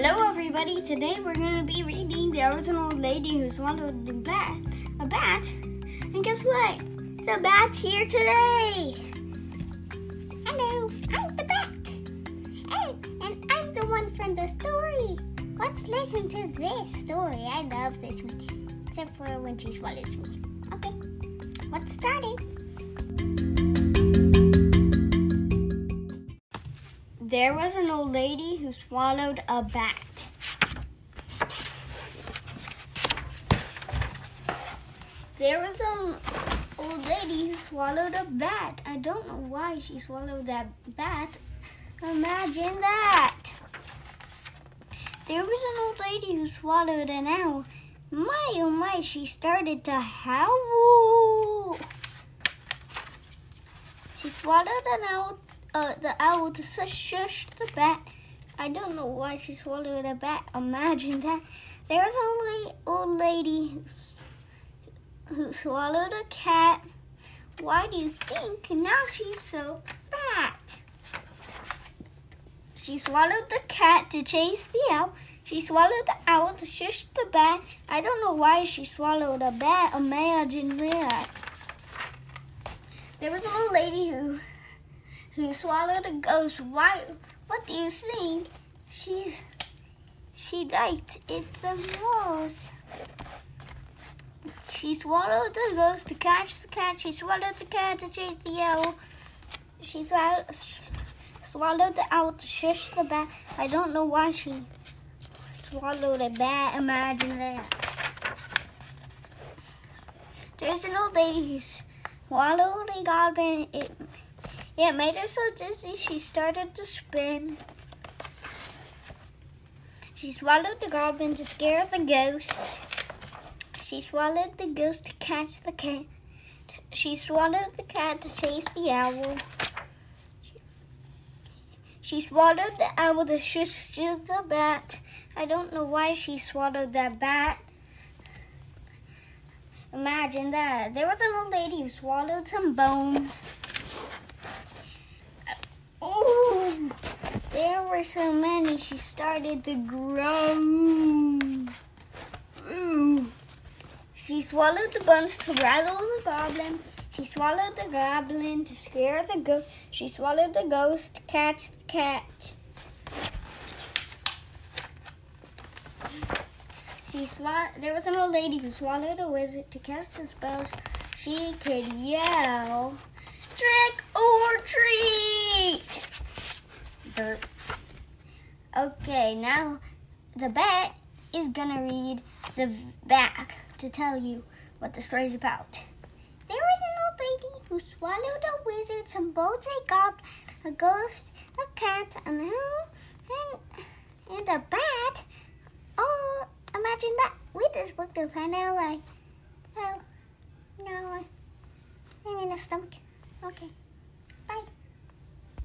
Hello, everybody. Today we're going to be reading There Was an Old Lady Who Swallowed the Bat. A bat? And guess what? The bat's here today. Hello, I'm the bat. Hey, and I'm the one from the story. Let's listen to this story. I love this one. Except for when she swallows me. Okay, let's start it. There was an old lady who swallowed a bat. There was an old lady who swallowed a bat. I don't know why she swallowed that bat. Imagine that. There was an old lady who swallowed an owl. My oh my, she started to howl. She swallowed an owl uh, the owl to shush the bat. I don't know why she swallowed a bat. Imagine that. There was an old lady who swallowed a cat. Why do you think now she's so fat? She swallowed the cat to chase the owl. She swallowed the owl to shush the bat. I don't know why she swallowed a bat. Imagine that. There was an old lady who who swallowed a ghost. Why? What do you think? She she liked it the most. She swallowed the ghost to catch the cat. She swallowed the cat to chase the owl. She swallowed, swallowed the owl to shush the bat. I don't know why she swallowed a bat. Imagine that. There's an old lady who swallowed a goblin. It it made her so dizzy she started to spin. She swallowed the goblin to scare the ghost. She swallowed the ghost to catch the cat. She swallowed the cat to chase the owl. She swallowed the owl to shush the bat. I don't know why she swallowed that bat. Imagine that. There was an old lady who swallowed some bones. Oh, there were so many, she started to. Ooh. She swallowed the bones to rattle the goblin. She swallowed the goblin to scare the ghost. She swallowed the ghost to catch the cat. She swallowed. There was an old lady who swallowed a wizard to cast the spells. She could yell, "Trick or treat!" Burp. Okay, now the bat is gonna read the back to tell you what the story's about. There was an old lady who swallowed a wizard, some bones, a goblin, a ghost, a cat, an owl, and, and a bat. Oh, imagine that. We just looked to find out why. Oh, no, I'm in the stomach. Okay.